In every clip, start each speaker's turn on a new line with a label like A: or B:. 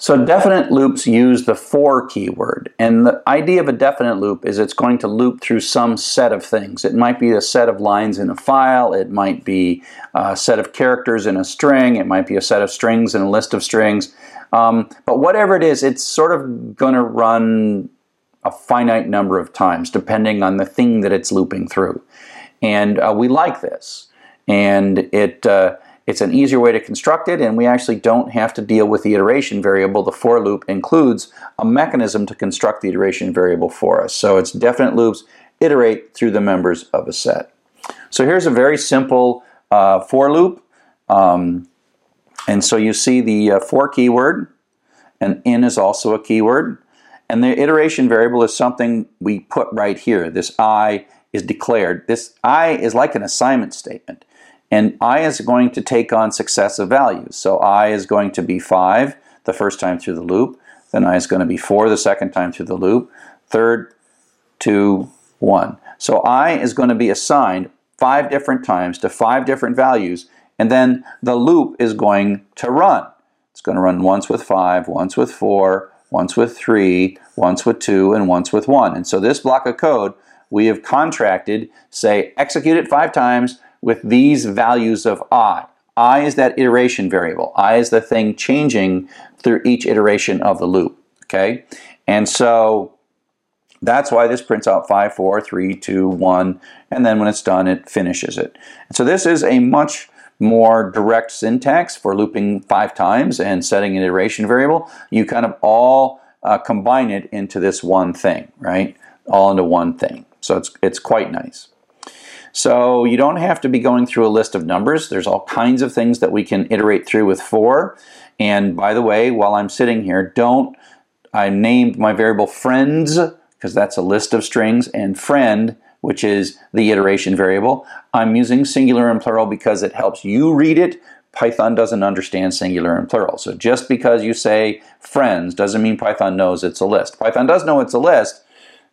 A: So definite loops use the for keyword. And the idea of a definite loop is it's going to loop through some set of things. It might be a set of lines in a file, it might be a set of characters in a string, it might be a set of strings in a list of strings. Um, but whatever it is, it's sort of going to run a finite number of times depending on the thing that it's looping through. And uh, we like this. And it uh, it's an easier way to construct it, and we actually don't have to deal with the iteration variable. The for loop includes a mechanism to construct the iteration variable for us. So it's definite loops iterate through the members of a set. So here's a very simple uh, for loop. Um, and so you see the uh, for keyword, and in is also a keyword. And the iteration variable is something we put right here. This i is declared. This i is like an assignment statement. And i is going to take on successive values. So i is going to be 5 the first time through the loop. Then i is going to be 4 the second time through the loop. Third, 2, 1. So i is going to be assigned five different times to five different values. And then the loop is going to run. It's going to run once with 5, once with 4, once with 3, once with 2, and once with 1. And so this block of code we have contracted, say, execute it five times, with these values of i. i is that iteration variable. i is the thing changing through each iteration of the loop. Okay? And so that's why this prints out 5, 4, 3, 2, 1, and then when it's done, it finishes it. So this is a much more direct syntax for looping five times and setting an iteration variable. You kind of all uh, combine it into this one thing, right? All into one thing. So it's, it's quite nice. So you don't have to be going through a list of numbers. There's all kinds of things that we can iterate through with for. And by the way, while I'm sitting here, don't, I named my variable friends because that's a list of strings and friend which is the iteration variable. I'm using singular and plural because it helps you read it. Python doesn't understand singular and plural. So just because you say friends doesn't mean Python knows it's a list. Python does know it's a list,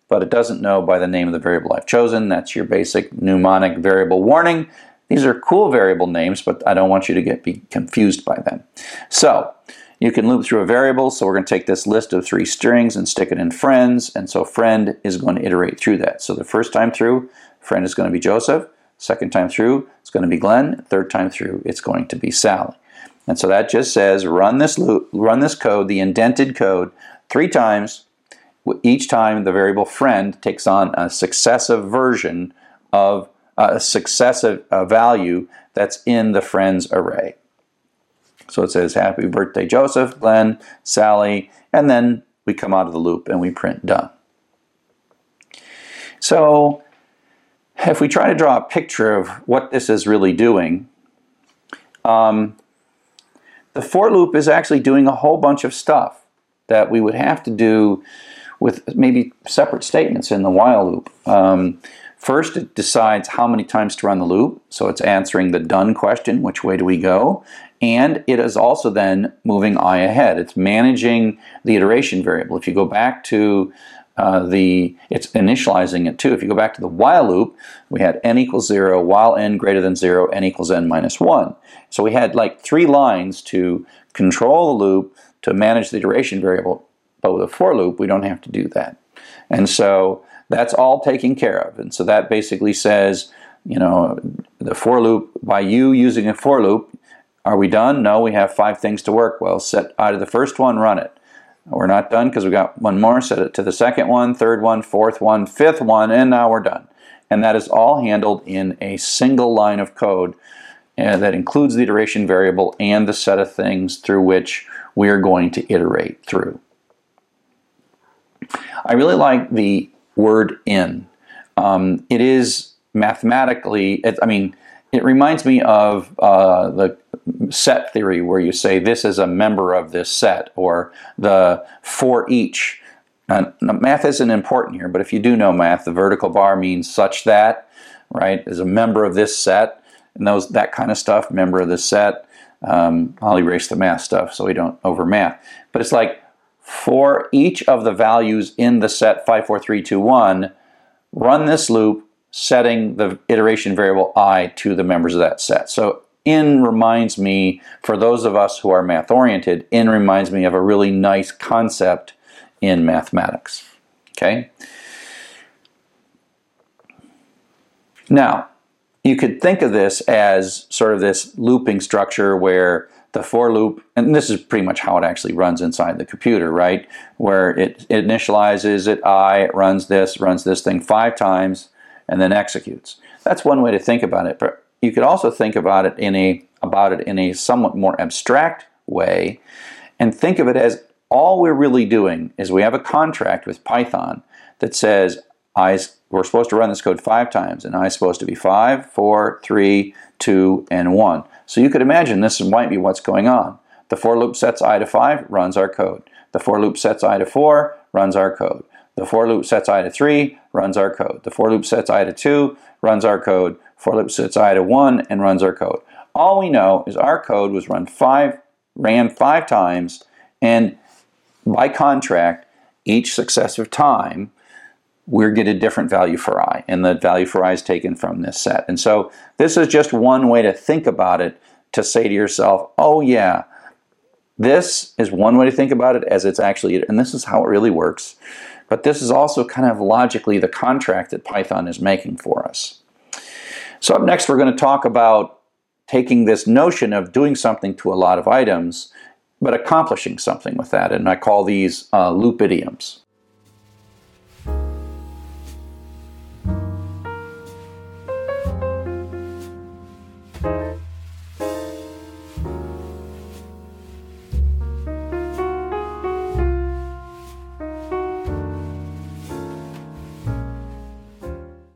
A: but it doesn't know by the name of the variable I've chosen. That's your basic mnemonic variable warning. These are cool variable names, but I don't want you to get be confused by them. So you can loop through a variable, so we're going to take this list of three strings and stick it in friends, and so friend is going to iterate through that. So the first time through, friend is going to be Joseph. Second time through, it's going to be Glenn. Third time through, it's going to be Sally. And so that just says run this loop, run this code, the indented code, three times each time the variable friend takes on a successive version of uh, a successive uh, value that's in the friends array. So it says happy birthday Joseph, Glenn, Sally, and then we come out of the loop and we print done. So if we try to draw a picture of what this is really doing, um, the for loop is actually doing a whole bunch of stuff that we would have to do with maybe separate statements in the while loop. Um, first, it decides how many times to run the loop, so it's answering the done question, which way do we go? And it is also then moving i ahead. It's managing the iteration variable. If you go back to uh, the, it's initializing it too. If you go back to the while loop, we had n equals 0, while n greater than 0, n equals n minus 1. So we had like three lines to control the loop to manage the iteration variable. But with a for loop, we don't have to do that. And so that's all taken care of. And so that basically says, you know, the for loop, by you using a for loop, are we done? No, we have five things to work. Well, set out of the first one, run it. We're not done because we got one more. Set it to the second one, third one, fourth one, fifth one, and now we're done. And that is all handled in a single line of code uh, that includes the iteration variable and the set of things through which we are going to iterate through. I really like the word in. Um, it is mathematically, it, I mean, it reminds me of uh, the set theory where you say this is a member of this set or the for each. Uh, math isn't important here, but if you do know math, the vertical bar means such that, right, is a member of this set, and those that kind of stuff, member of this set. Um, I'll erase the math stuff so we don't over math. But it's like for each of the values in the set 54321, run this loop setting the iteration variable i to the members of that set. So in reminds me, for those of us who are math oriented, in reminds me of a really nice concept in mathematics. Okay? Now, you could think of this as sort of this looping structure where the for loop, and this is pretty much how it actually runs inside the computer, right? Where it, it initializes it, i, it runs this, runs this thing five times, and then executes. That's one way to think about it. But you could also think about it in a about it in a somewhat more abstract way, and think of it as all we're really doing is we have a contract with Python that says I we're supposed to run this code five times, and I is supposed to be five, four, three, two, and one. So you could imagine this might be what's going on. The for loop sets i to 5, runs our code. The for loop sets i to 4, runs our code. The for loop sets i to 3, runs our code. The for loop sets i to 2, runs our code. For loop sets i to 1, and runs our code. All we know is our code was run five, ran five times, and by contract, each successive time, we get a different value for i, and the value for i is taken from this set. And so this is just one way to think about it to say to yourself, oh yeah, this is one way to think about it as it's actually, and this is how it really works. But this is also kind of logically the contract that Python is making for us. So up next, we're going to talk about taking this notion of doing something to a lot of items, but accomplishing something with that. And I call these uh, loop idioms.